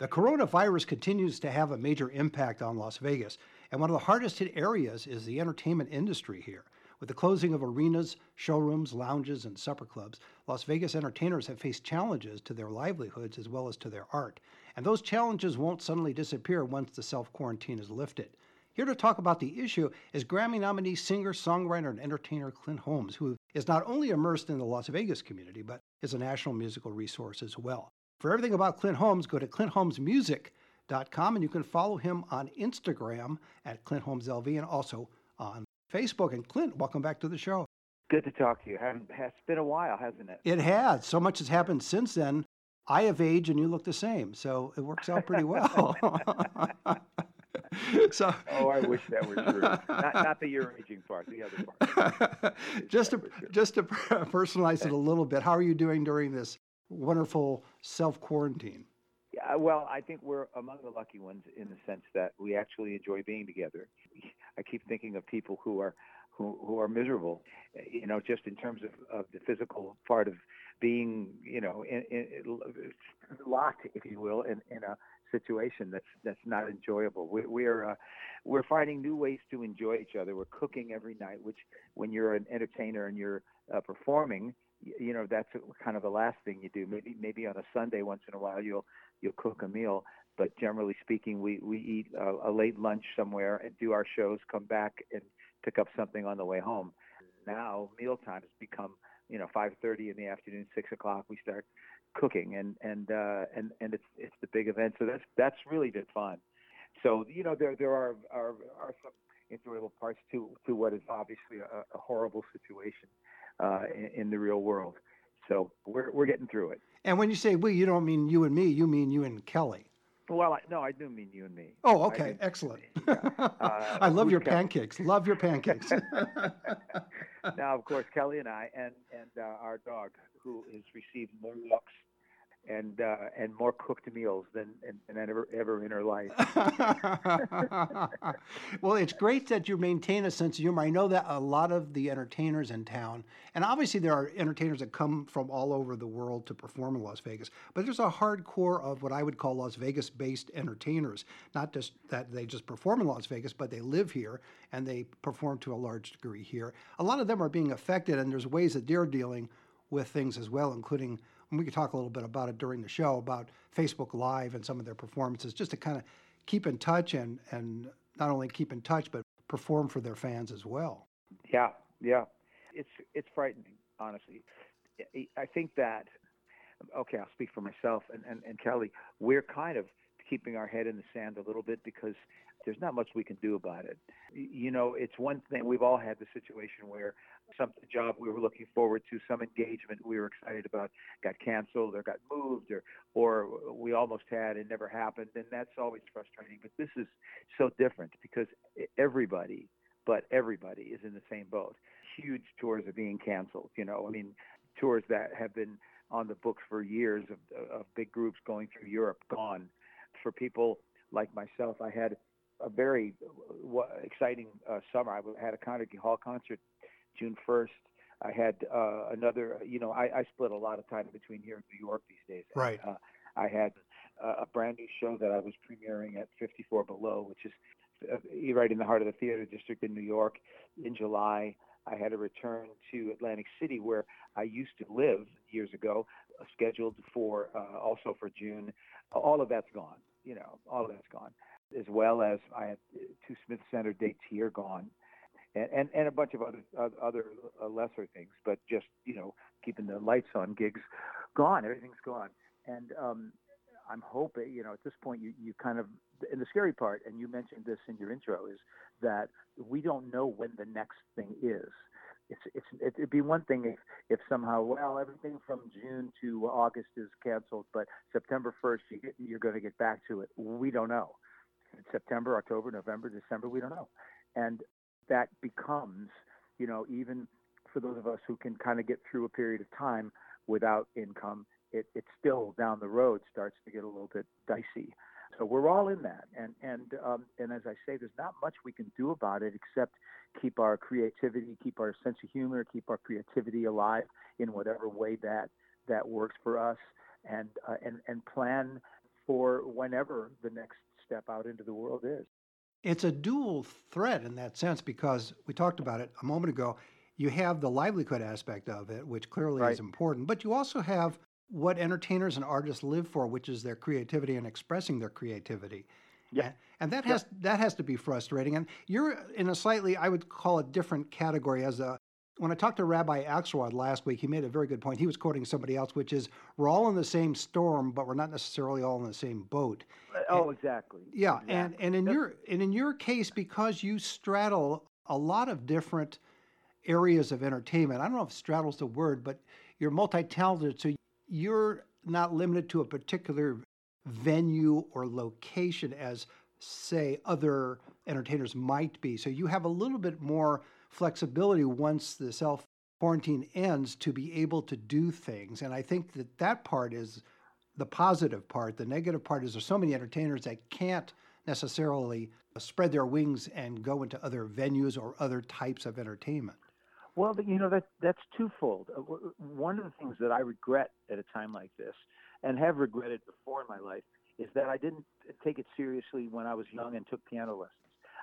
The coronavirus continues to have a major impact on Las Vegas, and one of the hardest hit areas is the entertainment industry here. With the closing of arenas, showrooms, lounges, and supper clubs, Las Vegas entertainers have faced challenges to their livelihoods as well as to their art. And those challenges won't suddenly disappear once the self quarantine is lifted. Here to talk about the issue is Grammy nominee singer, songwriter, and entertainer Clint Holmes, who is not only immersed in the Las Vegas community, but is a national musical resource as well. For everything about Clint Holmes, go to clintholmesmusic.com and you can follow him on Instagram at clintholmeslv and also on Facebook. And Clint, welcome back to the show. Good to talk to you. It's been a while, hasn't it? It has. So much has happened since then. I have aged and you look the same. So it works out pretty well. so, oh, I wish that were true. Not, not the you're aging part, the other part. just to just to personalize it a little bit, how are you doing during this wonderful self quarantine? Yeah, well, I think we're among the lucky ones in the sense that we actually enjoy being together. I keep thinking of people who are who, who are miserable, you know, just in terms of, of the physical part of being, you know, in, in, locked, if you will, in, in a situation that's that's not enjoyable. We, we're uh, we're finding new ways to enjoy each other. We're cooking every night, which when you're an entertainer and you're uh, performing, you know that's kind of the last thing you do. Maybe maybe on a Sunday once in a while you'll you'll cook a meal, but generally speaking, we we eat a, a late lunch somewhere and do our shows, come back and pick up something on the way home. Now meal has become you know 5:30 in the afternoon, six o'clock. We start cooking and and uh, and and it's it's the big event. So that's that's really been fun. So you know there there are are, are some enjoyable parts to to what is obviously a, a horrible situation uh, in, in the real world. So we're we're getting through it. And when you say we, you don't mean you and me. You mean you and Kelly. Well, I, no, I do mean you and me. Oh, okay, excellent. Yeah. Uh, I love your Kelly? pancakes. Love your pancakes. now, of course, Kelly and I, and and uh, our dog, who has received more walks and uh, and more cooked meals than, than ever ever in her life. well, it's great that you maintain a sense of humor. I know that a lot of the entertainers in town, and obviously there are entertainers that come from all over the world to perform in Las Vegas, but there's a hardcore of what I would call Las Vegas-based entertainers. Not just that they just perform in Las Vegas, but they live here and they perform to a large degree here. A lot of them are being affected, and there's ways that they're dealing with things as well, including and we could talk a little bit about it during the show about Facebook Live and some of their performances, just to kind of keep in touch and and not only keep in touch but perform for their fans as well. Yeah, yeah, it's it's frightening, honestly. I think that okay, I'll speak for myself and, and, and Kelly. We're kind of keeping our head in the sand a little bit because there's not much we can do about it. You know, it's one thing we've all had the situation where some job we were looking forward to, some engagement we were excited about got canceled or got moved or or we almost had and never happened and that's always frustrating. But this is so different because everybody, but everybody is in the same boat. Huge tours are being canceled, you know. I mean, tours that have been on the books for years of, of big groups going through Europe gone. For people like myself, I had a very exciting uh, summer. I had a Carnegie Hall concert June 1st. I had uh, another, you know, I, I split a lot of time between here and New York these days. Right. Uh, I had uh, a brand new show that I was premiering at 54 Below, which is uh, right in the heart of the theater district in New York in July. I had a return to Atlantic City where I used to live years ago, uh, scheduled for uh, also for June. All of that's gone. You know, all of that's gone, as well as I had two Smith Center dates here gone and, and, and a bunch of other other uh, lesser things, but just you know keeping the lights on gigs gone. Everything's gone, and um, I'm hoping you know at this point you you kind of and the scary part, and you mentioned this in your intro, is that we don't know when the next thing is. It's, it's, it'd be one thing if, if somehow, well, everything from June to August is canceled, but September 1st, you get, you're going to get back to it. We don't know. September, October, November, December, we don't know. And that becomes, you know, even for those of us who can kind of get through a period of time without income, it, it still down the road starts to get a little bit dicey. So we're all in that, and and um, and as I say, there's not much we can do about it except keep our creativity, keep our sense of humor, keep our creativity alive in whatever way that that works for us, and uh, and and plan for whenever the next step out into the world is. It's a dual threat in that sense because we talked about it a moment ago. You have the livelihood aspect of it, which clearly Right. is important, but you also have what entertainers and artists live for, which is their creativity and expressing their creativity. Yeah. And, that Yeah. has that has to be frustrating. And you're in a slightly, I would call it different category as a when I talked to Rabbi Axelrod last week, he made a very good point. He was quoting somebody else, which is we're all in the same storm, but we're not necessarily all in the same boat. Uh, oh, exactly. Yeah, and, Exactly. and in Yep. your and in your case, because you straddle a lot of different areas of entertainment, I don't know if straddle's the word, but you're multi-talented, so you're not limited to a particular venue or location as say other entertainers might be. So you have a little bit more flexibility once the self quarantine ends to be able to do things. And I think that that part is the positive part. The negative part is there's so many entertainers that can't necessarily spread their wings and go into other venues or other types of entertainment. Well, you know that that's twofold. Uh, One of the things that I regret at a time like this, and have regretted before in my life, is that I didn't take it seriously when I was young and took piano lessons.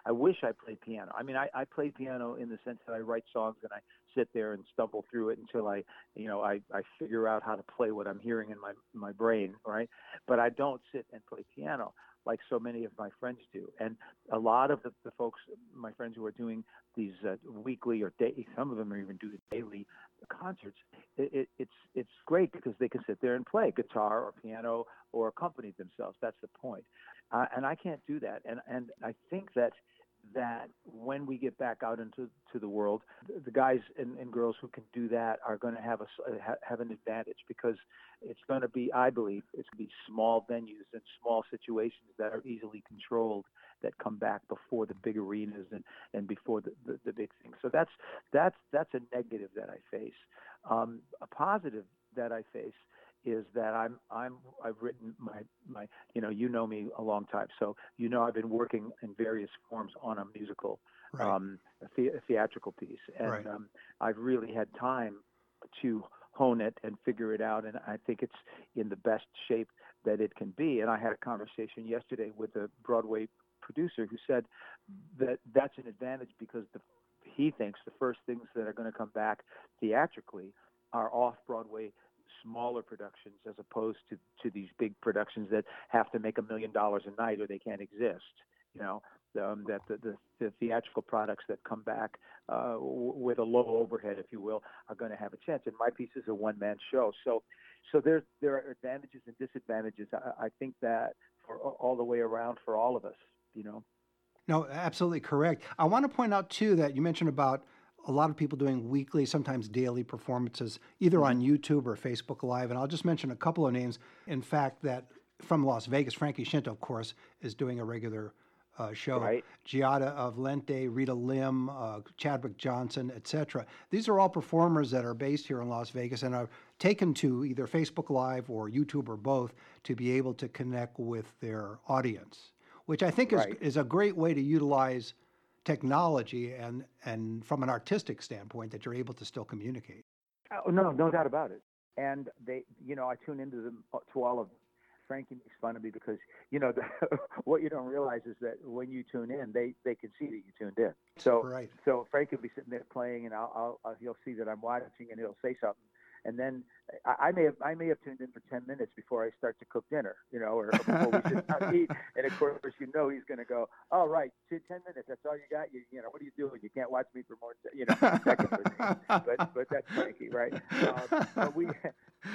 I wish I played piano. I mean, I, I play piano in the sense that I write songs and I sit there and stumble through it until I, you know, I, I figure out how to play what I'm hearing in my my brain, right? But I don't sit and play piano like so many of my friends do. And a lot of the, the folks, my friends who are doing these uh, weekly or day, some of them are even doing daily concerts. It, it, it's it's great because they can sit there and play guitar or piano or accompany themselves. That's the point. Uh, and I can't do that. And and I think that that when we get back out into to the world, the, guys and, and girls who can do that are going to have a uh, have an advantage because it's going to be, I believe, it's going to be small venues and small situations that are easily controlled that come back before the big arenas and, and before the, the, the big things. So that's that's that's a negative that I face. Um, a positive that I face is that I'm I'm I've written my my you know you know me a long time, so you know I've been working in various forms on a musical, Right. um, a, the, a theatrical piece, and Right. um, I've really had time to hone it and figure it out, and I think it's in the best shape that it can be. And I had a conversation yesterday with a Broadway producer who said that that's an advantage because the he thinks the first things that are going to come back theatrically are off Broadway smaller productions as opposed to to these big productions that have to make a million dollars a night or they can't exist you know um, that the, the, the theatrical products that come back uh, w- with a low overhead, if you will, are going to have a chance. And my piece is a one-man show, so so there there are advantages and disadvantages. I, I think that for all the way around for all of us, you know. No, absolutely correct. I want to point out too that you mentioned about a lot of people doing weekly, sometimes daily performances, either on YouTube or Facebook Live. And I'll just mention a couple of names. In fact, that from Las Vegas, Frankie Scinta, of course, is doing a regular uh, show. Right. Giada Valenti, Rita Lim, uh, Chadwick Johnson, etc. These are all performers that are based here in Las Vegas and are taken to either Facebook Live or YouTube or both to be able to connect with their audience, which I think is, Right. is a great way to utilize technology and, and from an artistic standpoint that you're able to still communicate. Oh, no, no doubt about it. And they, you know, I tune into them uh, to all of them. Frankie makes fun of me because, you know, the, what you don't realize is that when you tune in, they they can see that you tuned in. So Right. so Frank will be sitting there playing, and I'll, I'll, I'll he'll see that I'm watching, and he'll say something, and then I, I may have I may have tuned in for ten minutes before I start to cook dinner, you know, or, or before we sit down to eat, and of course you know he's going to go, all right, two, ten minutes, that's all you got, you you know, what are you doing? You can't watch me for more, you know, kind. But but that's Frankie, right? Uh, but we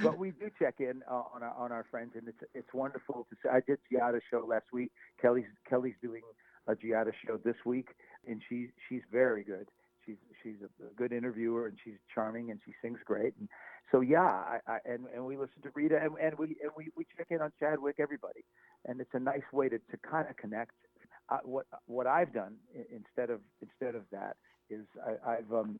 but we do check in uh, on our on our friends, and it's it's wonderful to see. I did Giada's show last week. Kelly's Kelly's doing a Giada show this week, and she she's very good. She's she's a, a good interviewer, and she's charming, and she sings great. And so yeah, I, I and and we listen to Rita, and, and we and we we check in on Chadwick, everybody, and it's a nice way to to kind of connect. I, what what I've done instead of instead of that is I, have um,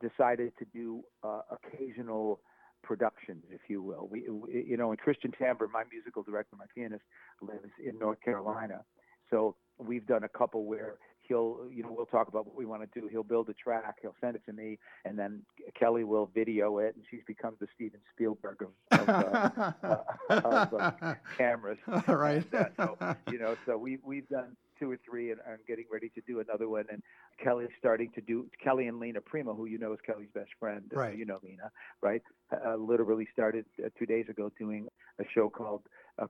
decided to do uh, occasional productions, if you will. We, we, you know, and Christian Tamburr, my musical director, my pianist, lives in North Carolina, so we've done a couple where he'll you know we'll talk about what we want to do. He'll build a track. He'll send it to me and then kelly will video it and she's become the steven spielberg of, of, uh, uh, of uh, cameras. Right. And, uh, so, you know so we we've done two or three and i'm getting ready to do another one and kelly's starting to do kelly and lena prima who you know is kelly's best friend uh, right. you know lena right uh, literally started two days ago doing a show called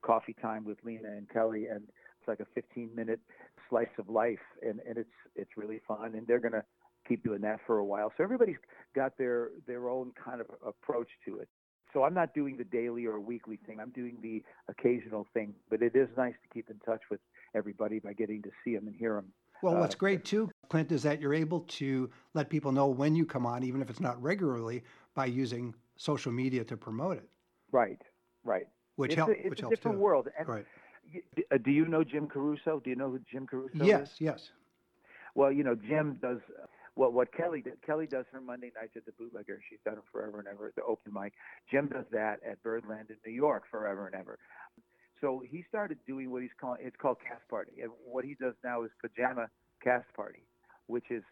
coffee time with lena and kelly and it's like a 15 minute slice of life, and and it's it's really fun, and they're gonna keep doing that for a while. So everybody's got their their own kind of approach to it. So I'm not doing the daily or weekly thing. I'm doing the occasional thing, but it is nice to keep in touch with everybody by getting to see them and hear them. Well, what's uh, great too, Clint, is that you're able to let people know when you come on, even if it's not regularly, by using social media to promote it. Right, right. Which, helps. It's a helps different too. world. And right. Uh, do you know Jim Caruso? Do you know who Jim Caruso yes, is? Yes, yes. Well, you know, Jim does what what Kelly did. Kelly does her Monday nights at the Bootlegger. She's done it forever and ever at the open mic. Jim does that at Birdland in New York forever and ever. So he started doing what he's calling it's called cast party, and what he does now is pajama cast party, which is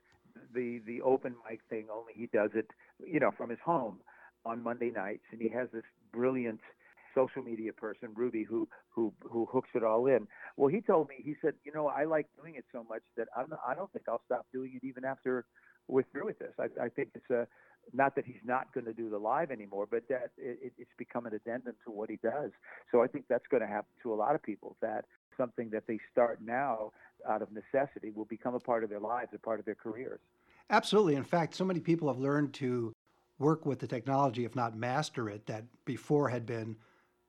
the the open mic thing. Only he does it, you know, from his home on Monday nights, and he has this brilliant social media person, Ruby, who who who hooks it all in. Well, he told me, he said, you know, I like doing it so much that I'm, I don't think I'll stop doing it even after we're through with this. I, I think it's a not that he's not going to do the live anymore, but that it, it's become an addendum to what he does. So I think that's going to happen to a lot of people. That something that they start now out of necessity will become a part of their lives, a part of their careers. Absolutely. In fact, so many people have learned to work with the technology, if not master it, that before had been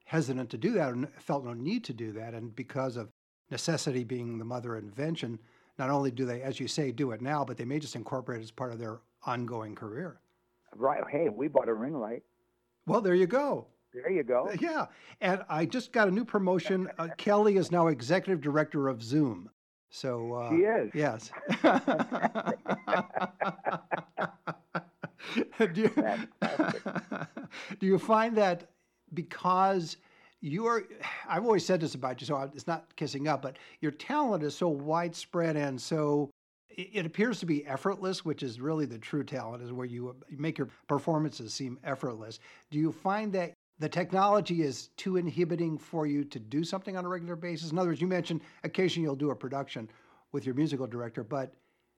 hesitant to do that or felt no need to do that. And because of necessity being the mother of invention, not only do they, as you say, do it now, but they may just incorporate it as part of their ongoing career. Right. Hey, we bought a ring light. Well, there you go. There you go. Yeah. And I just got a new promotion. Uh, Kelly is now executive director of Zoom. So uh, she is. Yes. do, you, do you find that because you are i've always said this about you so it's not kissing up but your talent is so widespread and so it appears to be effortless which is really the true talent is where you make your performances seem effortless. Do you find that the technology is too inhibiting for you to do something on a regular basis? In other words you mentioned occasionally you'll do a production with your musical director but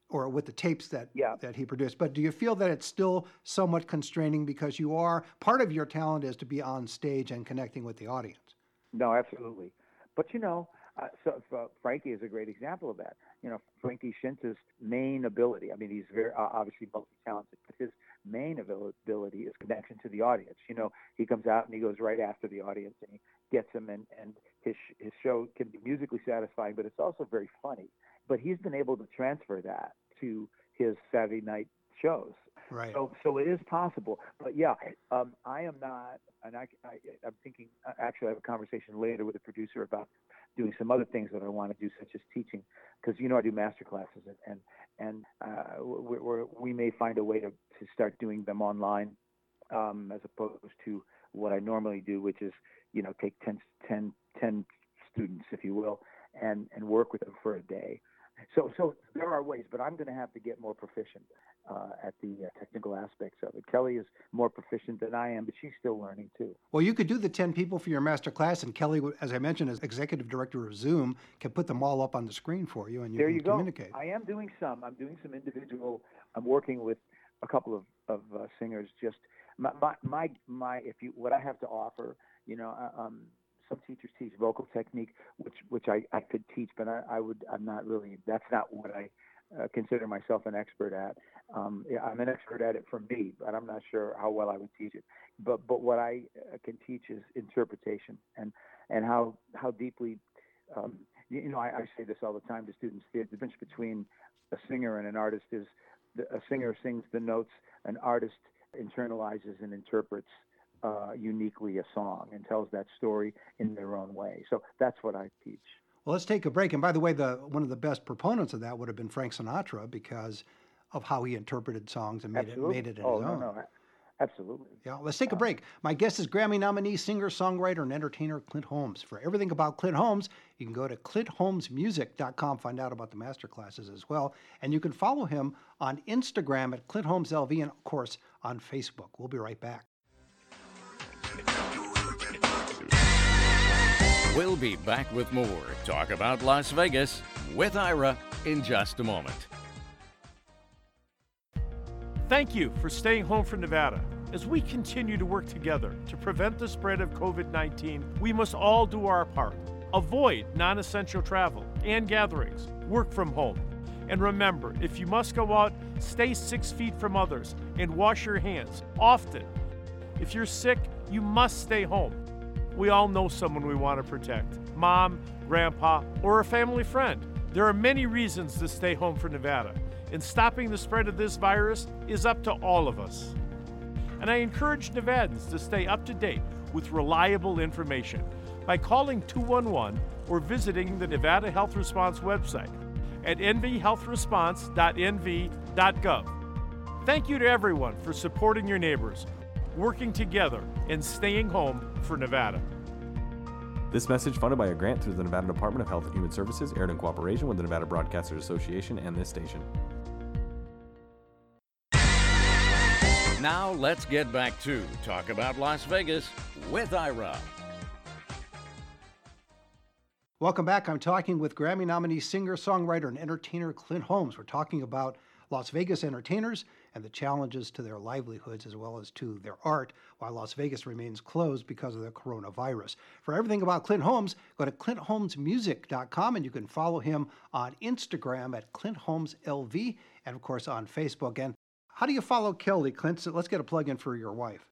or with the tapes that yeah. that he produced. But do you feel that it's still somewhat constraining because you are part of your talent is to be on stage and connecting with the audience? No, absolutely. But you know, uh, so uh, Frankie is a great example of that. You know, Frankie Scinta's main ability. I mean, he's very uh, obviously multi-talented, but his main ability is connection to the audience. You know, he comes out and he goes right after the audience and he gets them, and and his his show can be musically satisfying, but it's also very funny but he's been able to transfer that to his Saturday night shows. Right. So, so it is possible. But yeah, um, I am not, and I, I, I'm thinking. Uh, actually, I have a conversation later with a producer about doing some other things that I want to do, such as teaching, because you know I do master classes, and and, and uh, we we may find a way to to start doing them online, um, as opposed to what I normally do, which is you know take 10, 10, 10 students, if you will, and and work with them for a day so, so there are ways, but I'm going to have to get more proficient uh, at the uh, technical aspects of it. Kelly is more proficient than I am, but she's still learning too. Well, you could do the 10 people for your master class, and Kelly, as I mentioned, as executive director of Zoom, can put them all up on the screen for you, and you there can you communicate. Go. I am doing some. I'm doing some individual. I'm working with a couple of of uh, singers. Just my, my my my. If you what I have to offer, you know, uh, um, some teachers teach vocal technique, which which I, I could teach, but I, I would I'm not really that's not what I uh, consider myself an expert at. Um, yeah, I'm an expert at it for me, but I'm not sure how well I would teach it. But but what I uh, can teach is interpretation and and how how deeply um, you, you, know I, I, say this all the time to students. The difference between a singer and an artist is the, a singer sings the notes, an artist internalizes and interprets uh, Uh, uniquely a song and tells that story in their own way. So that's what I teach. Well, let's take a break. And by the way, the one of the best proponents of that would have been Frank Sinatra because of how he interpreted songs and made Absolutely. it made it oh, his no, own. no, absolutely. Yeah, let's take a uh, break. My guest is Grammy nominee, singer, songwriter, and entertainer Clint Holmes. For everything about Clint Holmes, you can go to clintholmesmusic.com, find out about the master classes as well. And you can follow him on Instagram at clintholmeslv and, of course, on Facebook. We'll be right back. We'll be back with more Talk About Las Vegas with Ira in just a moment. Thank you for staying home from Nevada. As we continue to work together to prevent the spread of COVID 19, we must all do our part. Avoid non essential travel and gatherings. Work from home. And remember, if you must go out, stay six feet from others and wash your hands often. If you're sick, you must stay home. We all know someone we want to protect mom, grandpa, or a family friend. There are many reasons to stay home for Nevada, and stopping the spread of this virus is up to all of us. And I encourage Nevadans to stay up to date with reliable information by calling 211 or visiting the Nevada Health Response website at nvhealthresponse.nv.gov. Thank you to everyone for supporting your neighbors, working together, and staying home for Nevada. This message, funded by a grant through the Nevada Department of Health and Human Services, aired in cooperation with the Nevada Broadcasters Association and this station. Now let's get back to Talk About Las Vegas with Ira. Welcome back. I'm talking with Grammy nominee singer, songwriter, and entertainer Clint Holmes. We're talking about Las Vegas entertainers and the challenges to their livelihoods as well as to their art while Las Vegas remains closed because of the coronavirus. For everything about Clint Holmes, go to clintholmesmusic.com and you can follow him on Instagram at clintholmeslv and of course on Facebook. And how do you follow Kelly, Clint? So let's get a plug in for your wife.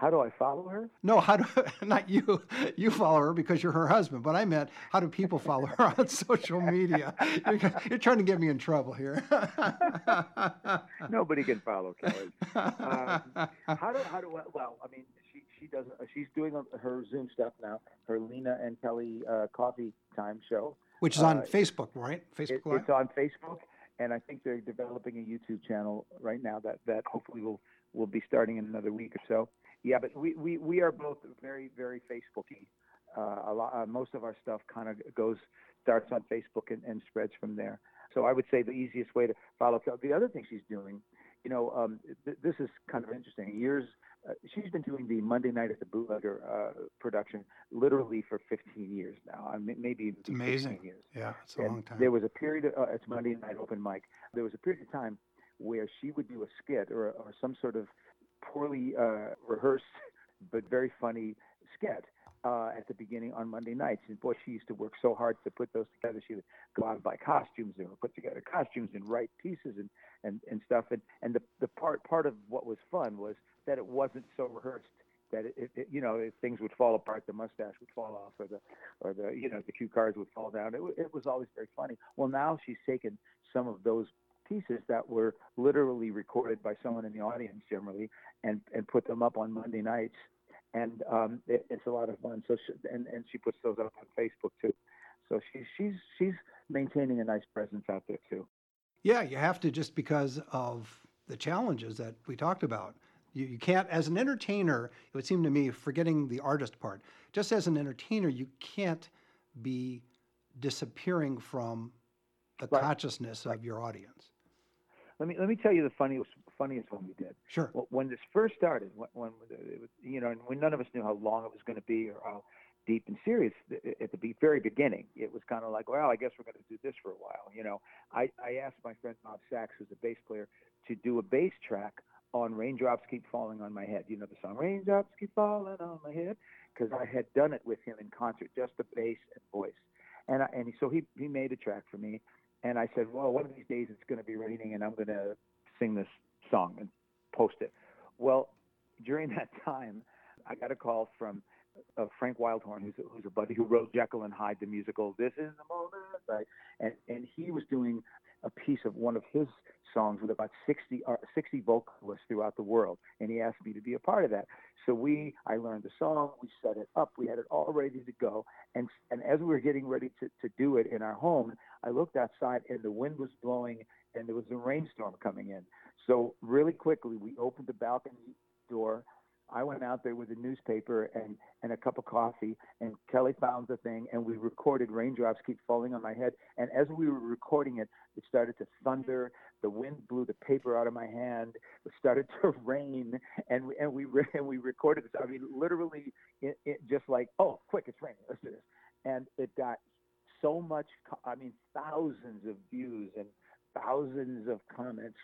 How do I follow her? No, how do not you? You follow her because you're her husband, but I meant how do people follow her on social media? You're, you're trying to get me in trouble here. Nobody can follow Kelly. Um, how do how do I, well? I mean, she she does uh, she's doing uh, her Zoom stuff now. Her Lena and Kelly uh, Coffee Time show, Which is on Uh, Facebook, right? Facebook It, it's on Facebook, and I think they're developing a YouTube channel right now that that hopefully will will be starting in another week or so. Yeah, but we we, we are both very very Facebooky. Uh, a lot, uh, most of our stuff kind of goes starts on Facebook and, and spreads from there. So I would say the easiest way to follow. The other thing she's doing, you know, um, th- this is kind of interesting. Years uh, she's been doing the Monday Night at the Bootlegger uh, production literally for 15 years now. I mean, maybe It's amazing. years. Yeah, it's a And long time. There was a period, of, uh, it's Monday night open mic. There was a period of time where she would do a skit or, or some sort of poorly uh, rehearsed but very funny skit uh, at the beginning on Monday nights. And boy, she used to work so hard to put those together. She would go out and buy costumes and put together costumes and write pieces and, and, and stuff. And, and the, the part, part of what was fun was that it wasn't so rehearsed that it, it you know if things would fall apart, the mustache would fall off, or the or the you know the cue cards would fall down. It, it was always very funny. Well, now she's taken some of those pieces that were literally recorded by someone in the audience generally, and and put them up on Monday nights, and um, it, it's a lot of fun. So she, and and she puts those up on Facebook too. So she's she's she's maintaining a nice presence out there too. Yeah, you have to just because of the challenges that we talked about. You, you can't, as an entertainer, it would seem to me, forgetting the artist part, just as an entertainer, you can't be disappearing from the Right. consciousness of your audience. Let me let me tell you the funniest funniest one we did. Sure. When this first started, when, when it was, you know, and when none of us knew how long it was going to be or how deep and serious at the very beginning, it was kind of like, well, I guess we're going to do this for a while. You know, I, I asked my friend Bob Sachs, who's a bass player, to do a bass track on "Raindrops Keep Falling on My Head." You know the song "Raindrops Keep Falling on My Head" because I had done it with him in concert, just the bass and voice. And I, and so he he made a track for me, and I said, well, one of these days it's going to be raining, and I'm going to sing this song and post it. Well, during that time, I got a call from uh, Frank Wildhorn, who's a, who's a buddy who wrote Jekyll and Hyde, the musical. This is the moment, right? And and he was doing a piece of one of his songs with about 60, uh, 60 vocalists throughout the world, and he asked me to be a part of that. So we, I learned the song, we set it up, we had it all ready to go, and and as we were getting ready to to do it in our home, I looked outside and the wind was blowing and there was a rainstorm coming in. So really quickly, we opened the balcony door I went out there with a newspaper and, and a cup of coffee, and Kelly found the thing, and we recorded raindrops keep falling on my head. And as we were recording it, it started to thunder. The wind blew the paper out of my hand. It started to rain, and we, and we and we recorded this. I mean, literally, it, it just like, oh, quick, it's raining. Let's do this. And it got so much. I mean, thousands of views and thousands of comments,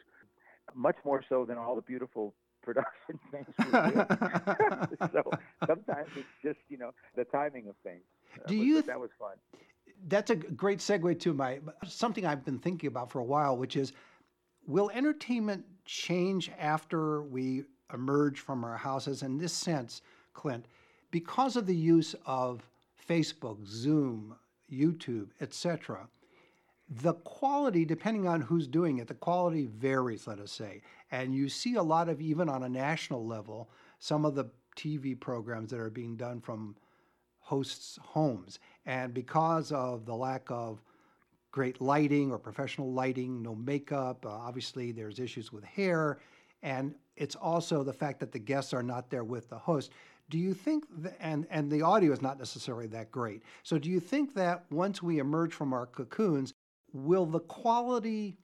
much more so than all the beautiful production things so sometimes it's just you know the timing of things. Uh, do you? Th- that was fun. That's a great segue to my something I've been thinking about for a while, which is will entertainment change after we emerge from our houses? In this sense, Clint, because of the use of Facebook, Zoom, YouTube, etc the quality, depending on who's doing it, the quality varies, let us say. And you see a lot of, even on a national level, some of the TV programs that are being done from hosts' homes. And because of the lack of great lighting or professional lighting, no makeup, uh, obviously there's issues with hair. And it's also the fact that the guests are not there with the host. Do you think, that, and, and the audio is not necessarily that great. So, do you think that once we emerge from our cocoons, will the quality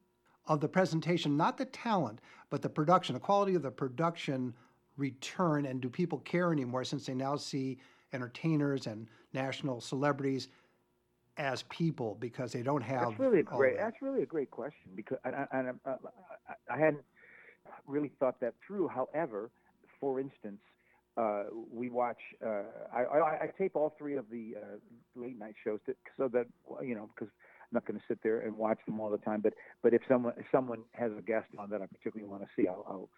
of the presentation, not the talent, but the production, the quality of the production return? And do people care anymore since they now see entertainers and national celebrities as people because they don't have? That's really a great. That. That's really a great question because I, I, I, I hadn't really thought that through. However, for instance, uh, we watch. Uh, I, I, I, tape all three of the uh, late night shows to, so that you know because I'm not going to sit there and watch them all the time. But but if someone if someone has a guest on that I particularly want to see, I'll, I'll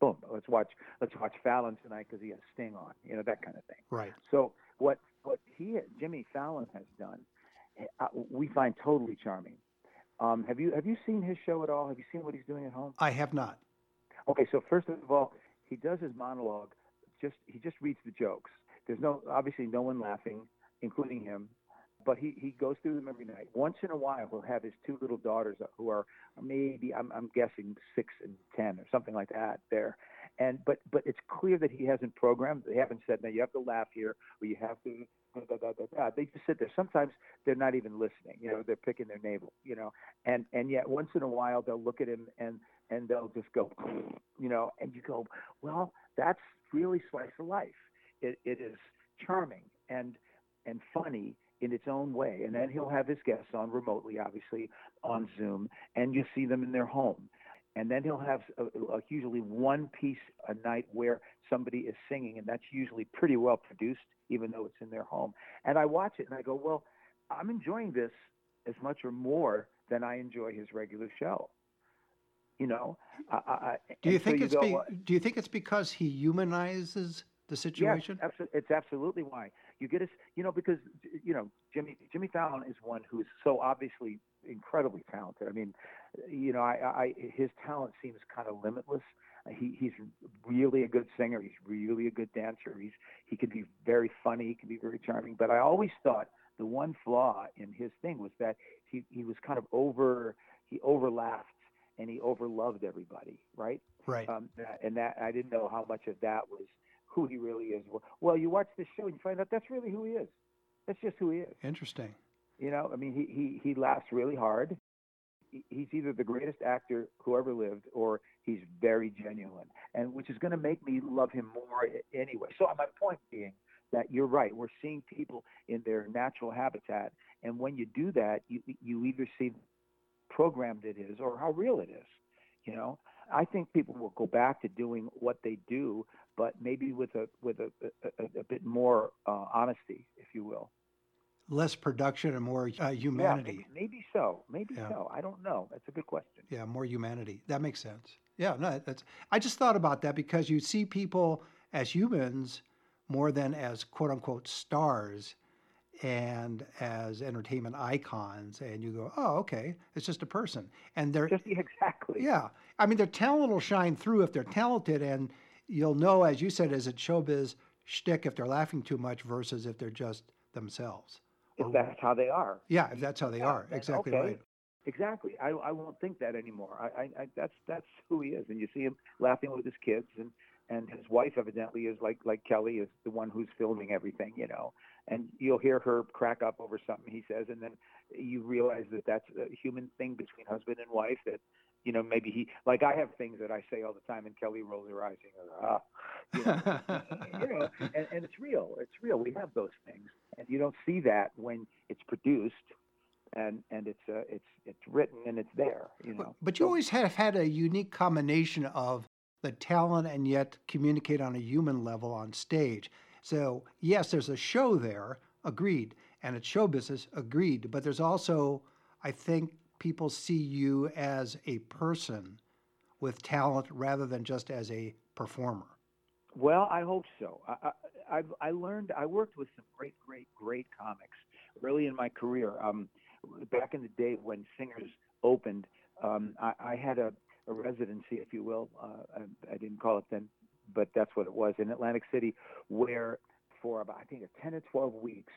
boom, let's watch let's watch Fallon tonight because he has Sting on, you know that kind of thing. Right. So what what he Jimmy Fallon has done, uh, we find totally charming. Um, have you have you seen his show at all? Have you seen what he's doing at home? I have not. Okay, so first of all, he does his monologue. Just he just reads the jokes. There's no obviously no one laughing, including him but he, he goes through them every night. Once in a while, he'll have his two little daughters who are maybe I'm, I'm guessing six and ten or something like that there, and but but it's clear that he hasn't programmed. They haven't said now you have to laugh here or you have to. Da, da, da, they just sit there. Sometimes they're not even listening. You know, they're picking their navel. You know, and and yet once in a while they'll look at him and and they'll just go, you know, and you go, well, that's really slice of life. It, it is charming and and funny in its own way. And then he'll have his guests on remotely, obviously, on Zoom, and you see them in their home. And then he'll have a, a, uh, usually one piece a night where somebody is singing, and that's usually pretty well produced, even though it's in their home. And I watch it and I go, well, I'm enjoying this as much or more than I enjoy his regular show. You know, I, I, do you think so it's you go, be, do you think it's because he humanizes the situation? Yes, absolutely. It's absolutely why. You get us, you know, because you know Jimmy Jimmy Fallon is one who is so obviously incredibly talented. I mean, you know, I, I his talent seems kind of limitless. He he's really a good singer. He's really a good dancer. He's he can be very funny. He can be very charming. But I always thought the one flaw in his thing was that he he was kind of over he overlapped and he overloved everybody, right? Right. Um, and that I didn't know how much of that was who he really is. Well, you watch this show and you find out that's really who he is. That's just who he is. Interesting. You know, I mean, he he he laughs really hard. He's either the greatest actor who ever lived, or he's very genuine, and which is going to make me love him more anyway. So my point being that you're right. We're seeing people in their natural habitat, and when you do that, you you either see programmed it is or how real it is. You know, I think people will go back to doing what they do, but maybe with a with a, a, a bit more uh, honesty, if you will. Less production and more uh, humanity. Yeah, maybe, so. Maybe yeah. so. I don't know. That's a good question. Yeah, more humanity. That makes sense. Yeah, no, that's. I just thought about that because you see people as humans more than as quote unquote stars, and as entertainment icons and you go oh okay it's just a person. And they're just exactly. Yeah. I mean their talent will shine through if they're talented and you'll know as you said as a showbiz shtick if they're laughing too much versus if they're just themselves? If that's how they are. Yeah if that's how they yeah, are. exactly okay. right. Exactly. I, I won't think that anymore. I, I, I that's that's who he is and you see him laughing with his kids and and his wife evidently is like like Kelly is the one who's filming everything, you know. And you'll hear her crack up over something he says, and then you realize that that's a human thing between husband and wife. That you know maybe he like I have things that I say all the time, and Kelly rolls her eyes and goes, ah, you know, you know and, and it's real. It's real. We have those things, and you don't see that when it's produced and and it's uh, it's it's written and it's there you know but, but you always have had a unique combination of the talent and yet communicate on a human level on stage. So, yes, there's a show there, agreed, and it's show business, agreed, but there's also, I think, people see you as a person with talent rather than just as a performer. Well, I hope so. I, I, I learned, I worked with some great, great, great comics early in my career. Um, back in the day when Singers opened, um, I, I had a, a residency, if you will. Uh, I, I didn't call it then, but that's what it was in Atlantic City, where for about I think 10 or 12 weeks,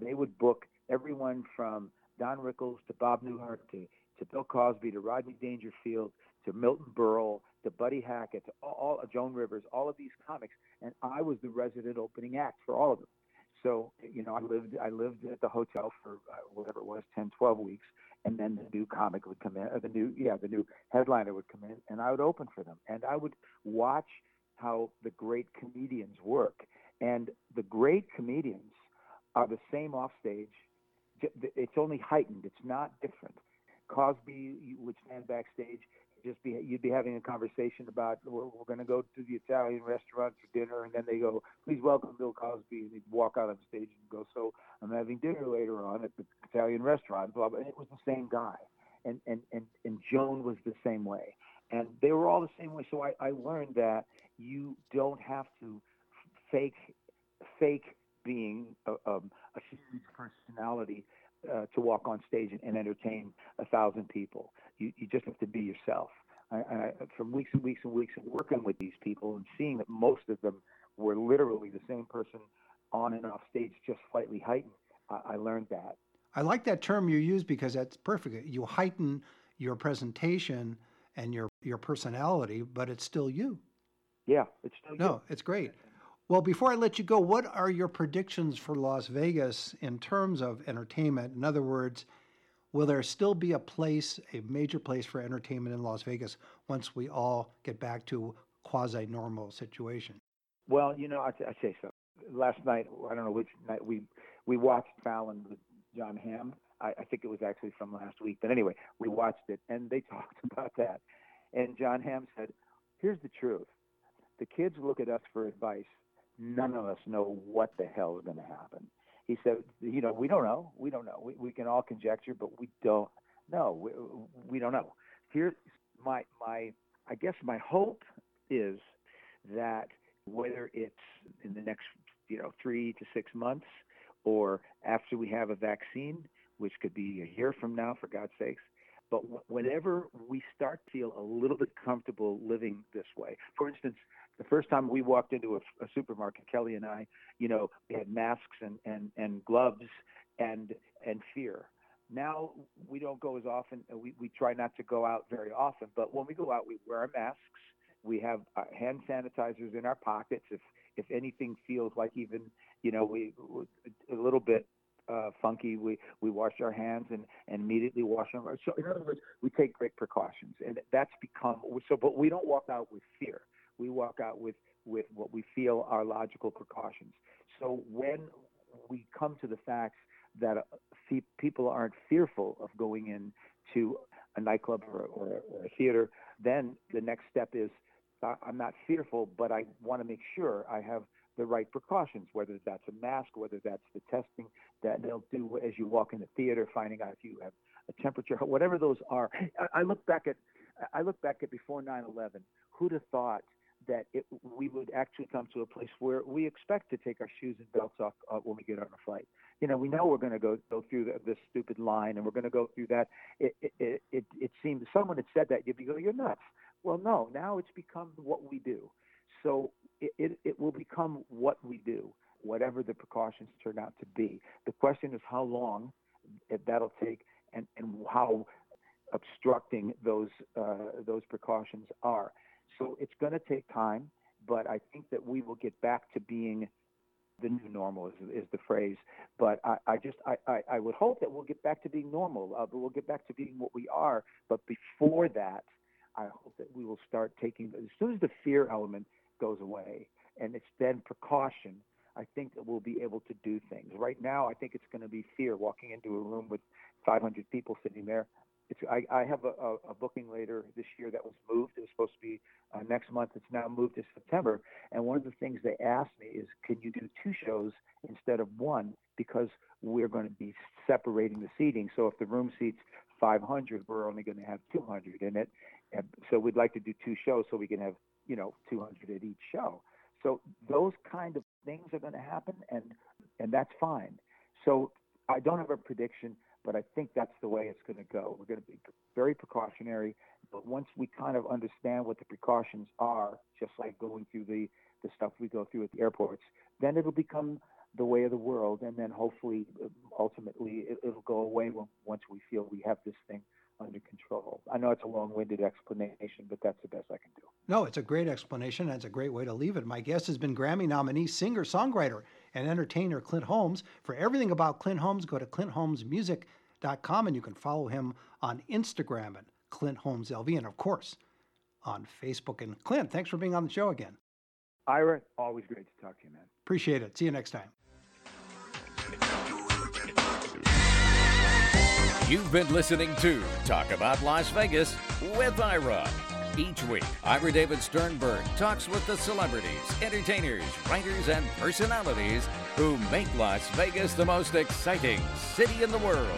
they would book everyone from Don Rickles to Bob Newhart to, to Bill Cosby to Rodney Dangerfield to Milton Berle to Buddy Hackett to all, Joan Rivers, all of these comics, and I was the resident opening act for all of them. So you know, I lived I lived at the hotel for uh, whatever it was, 10, 12 weeks, and then the new comic would come in, or the new yeah, the new headliner would come in, and I would open for them, and I would watch how the great comedians work, and the great comedians are the same off stage. It's only heightened. It's not different. Cosby would stand backstage just be you'd be having a conversation about we're, we're going to go to the Italian restaurant for dinner, and then they go, please welcome Bill Cosby, and he'd walk out on stage and go, so I'm having dinner later on at the Italian restaurant, blah blah. And it was the same guy, and and and and Joan was the same way, and they were all the same way. So I I learned that you don't have to fake fake being a, um, a huge personality uh, to walk on stage and, and entertain a thousand people. You, you just have to be yourself. I, I, from weeks and weeks and weeks of working with these people and seeing that most of them were literally the same person on and off stage, just slightly heightened, I, I learned that. I like that term you use because that's perfect. You heighten your presentation and your your personality, but it's still you. Yeah, it's still no, you. it's great. Well, before I let you go, what are your predictions for Las Vegas in terms of entertainment? In other words, will there still be a place, a major place for entertainment in Las Vegas once we all get back to quasi normal situation? Well, you know, I, I say so. Last night, I don't know which night we we watched Fallon with Jon Hamm. I, I think it was actually from last week, but anyway, we watched it and they talked about that. And Jon Hamm said, "Here's the truth: the kids look at us for advice. None of us know what the hell is going to happen." he said, you know, we don't know. We don't know. We, we can all conjecture, but we don't know. We, we don't know. Here's my, my, I guess my hope is that whether it's in the next, you know, three to six months or after we have a vaccine, which could be a year from now, for God's sakes, but whenever we start to feel a little bit comfortable living this way, for instance, the first time we walked into a, a supermarket, Kelly and I, you know, we had masks and, and, and gloves and and fear. Now we don't go as often. We, we try not to go out very often, but when we go out, we wear our masks. We have uh, hand sanitizers in our pockets. If if anything feels like even you know we a little bit uh, funky, we we wash our hands and and immediately wash them. So in other words, we take great precautions, and that's become so. But we don't walk out with fear we walk out with, with what we feel are logical precautions. So when we come to the facts that uh, people aren't fearful of going in to a nightclub or, or, or, a theater, then the next step is I'm not fearful, but I want to make sure I have the right precautions, whether that's a mask, whether that's the testing that they'll do as you walk in the theater, finding out if you have a temperature, whatever those are. I, look back at I look back at before 9/11. Who'd have thought that it, we would actually come to a place where we expect to take our shoes and belts off uh, when we get on a flight. You know, we know we're going to go go through the, this stupid line, and we're going to go through that. It it it, it, seemed someone had said that you'd be going, you're nuts. Well, no, now it's become what we do. So it, it, will become what we do, whatever the precautions turn out to be. The question is how long that'll take and, and how obstructing those uh, those precautions are. So it's going to take time, but I think that we will get back to being the new normal is, is the phrase. But I, I just I, I, I, would hope that we'll get back to being normal. Uh, but we'll get back to being what we are. But before that, I hope that we will start taking as soon as the fear element goes away and it's then precaution. I think that we'll be able to do things. Right now, I think it's going to be fear walking into a room with 500 people sitting there it's, I, I have a, a, booking later this year that was moved. It was supposed to be uh, next month. It's now moved to September. And one of the things they asked me is, can you do two shows instead of one? Because we're going to be separating the seating. So if the room seats 500, we're only going to have 200 in it. And so we'd like to do two shows so we can have, you know, 200 at each show. So those kind of things are going to happen, and and that's fine. So I don't have a prediction but I think that's the way it's going to go. We're going to be very precautionary, but once we kind of understand what the precautions are, just like going through the, the stuff we go through at the airports, then it'll become the way of the world, and then hopefully, um, ultimately, it, will go away when, once we feel we have this thing under control. I know it's a long-winded explanation, but that's the best I can. No, it's a great explanation, and it's a great way to leave it. My guest has been Grammy nominee, singer, songwriter, and entertainer Clint Holmes. For everything about Clint Holmes, go to clintholmesmusic.com, and you can follow him on Instagram at Clint Holmes LV, and of course on Facebook. And Clint, thanks for being on the show again. Ira, always great to talk to you, man. Appreciate it. See you next time. You've been listening to Talk About Las Vegas with Ira. Each week, Ira David Sternberg. Talks with the celebrities, entertainers, writers, and personalities who make Las Vegas the most exciting city in the world.